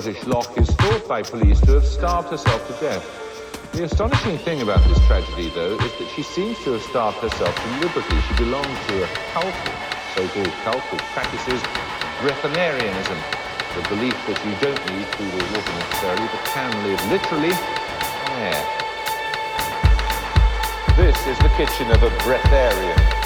Scottish loch is thought by police to have starved herself to death. The astonishing thing about this tragedy, though, is that she seems to have starved herself deliberately. She belonged to a cult, so-called cult, which practices breatharianism, the belief that you don't need food or water necessarily, but can live literally on air. This is the kitchen of a breatharian.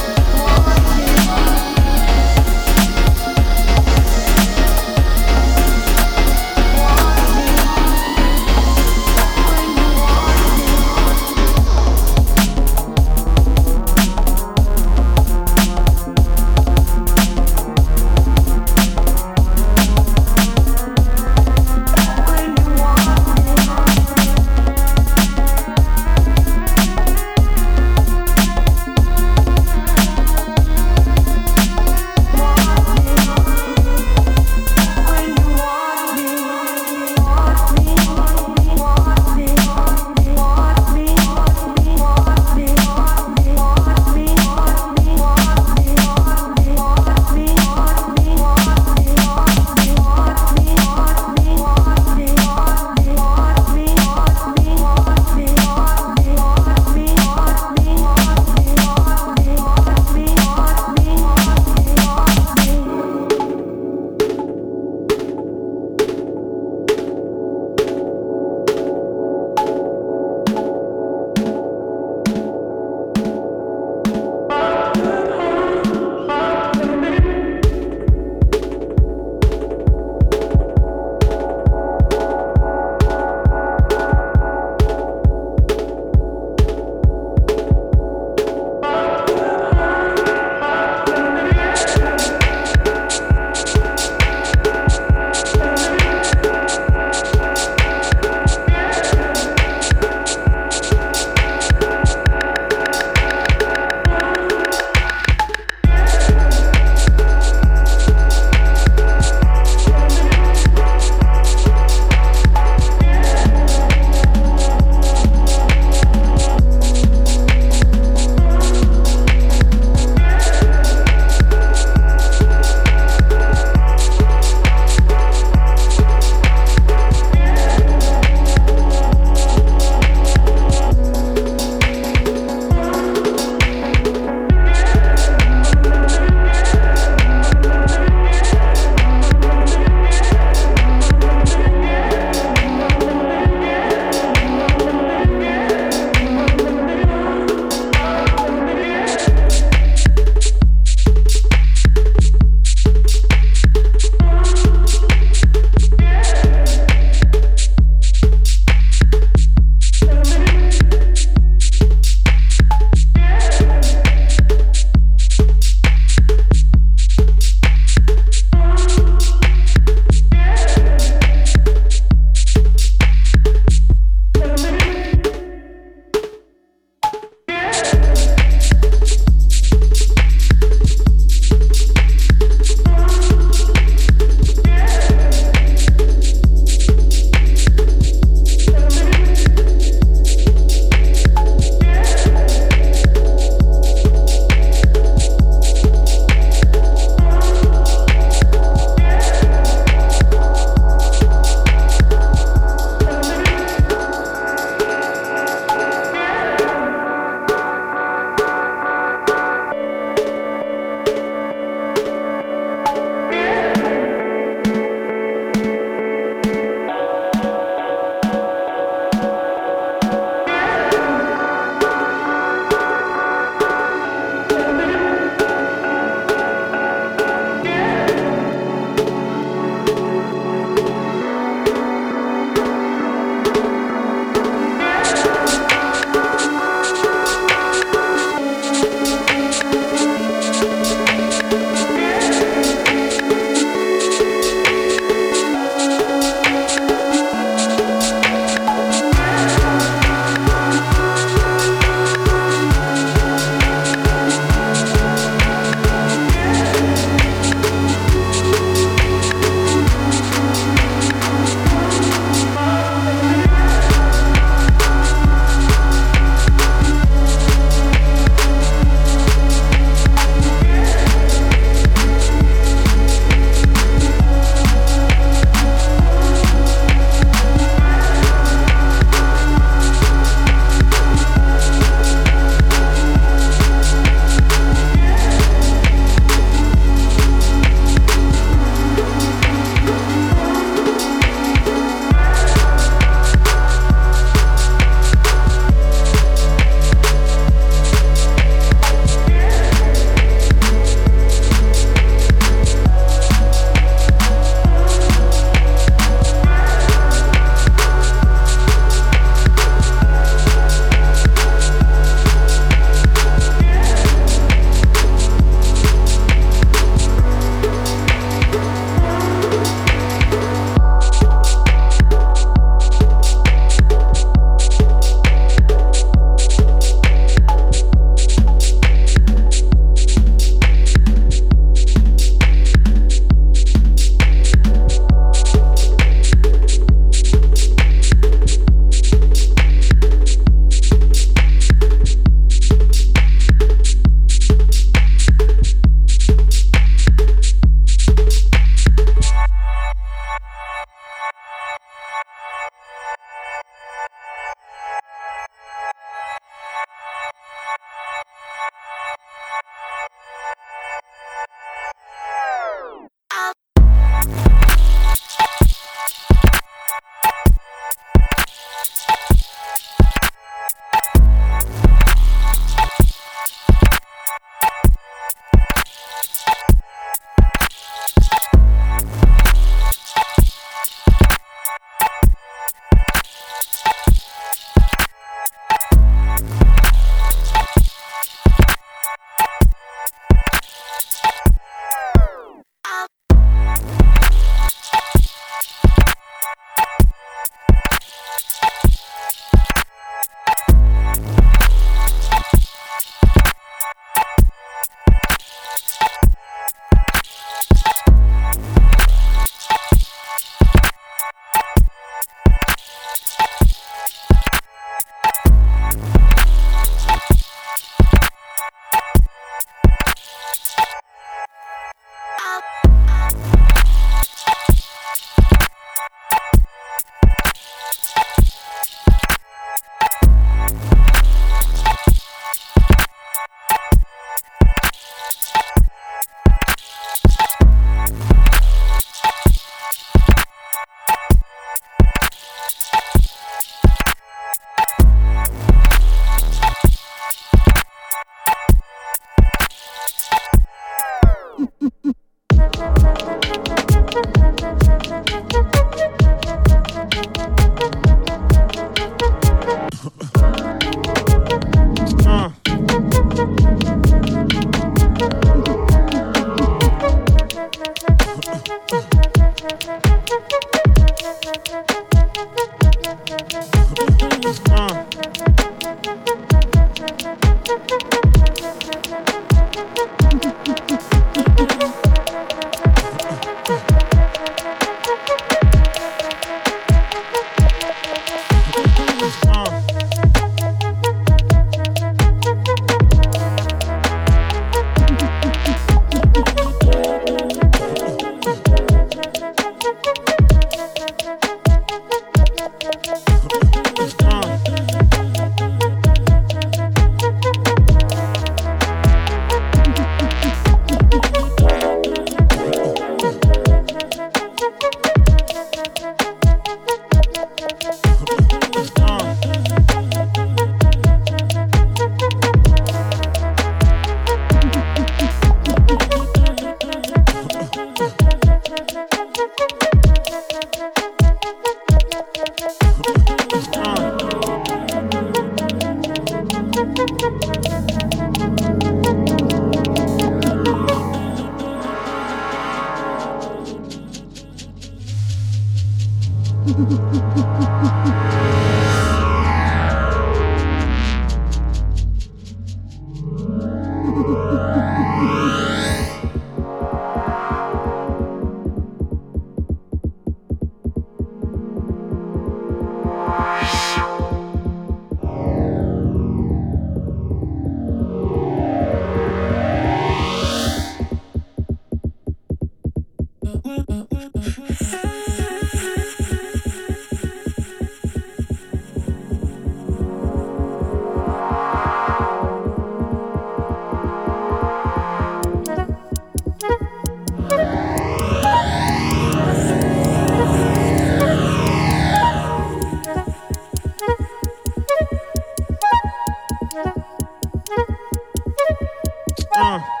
Uh.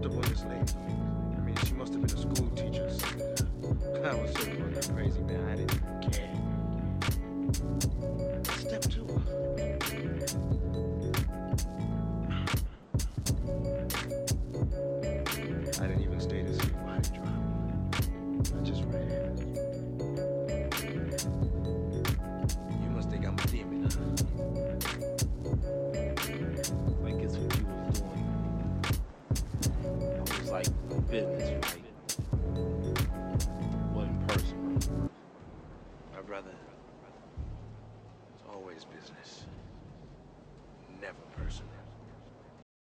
comfortable in this lady. I mean, she must have been a school teacher. I was so crazy, man. I didn't care. Step two.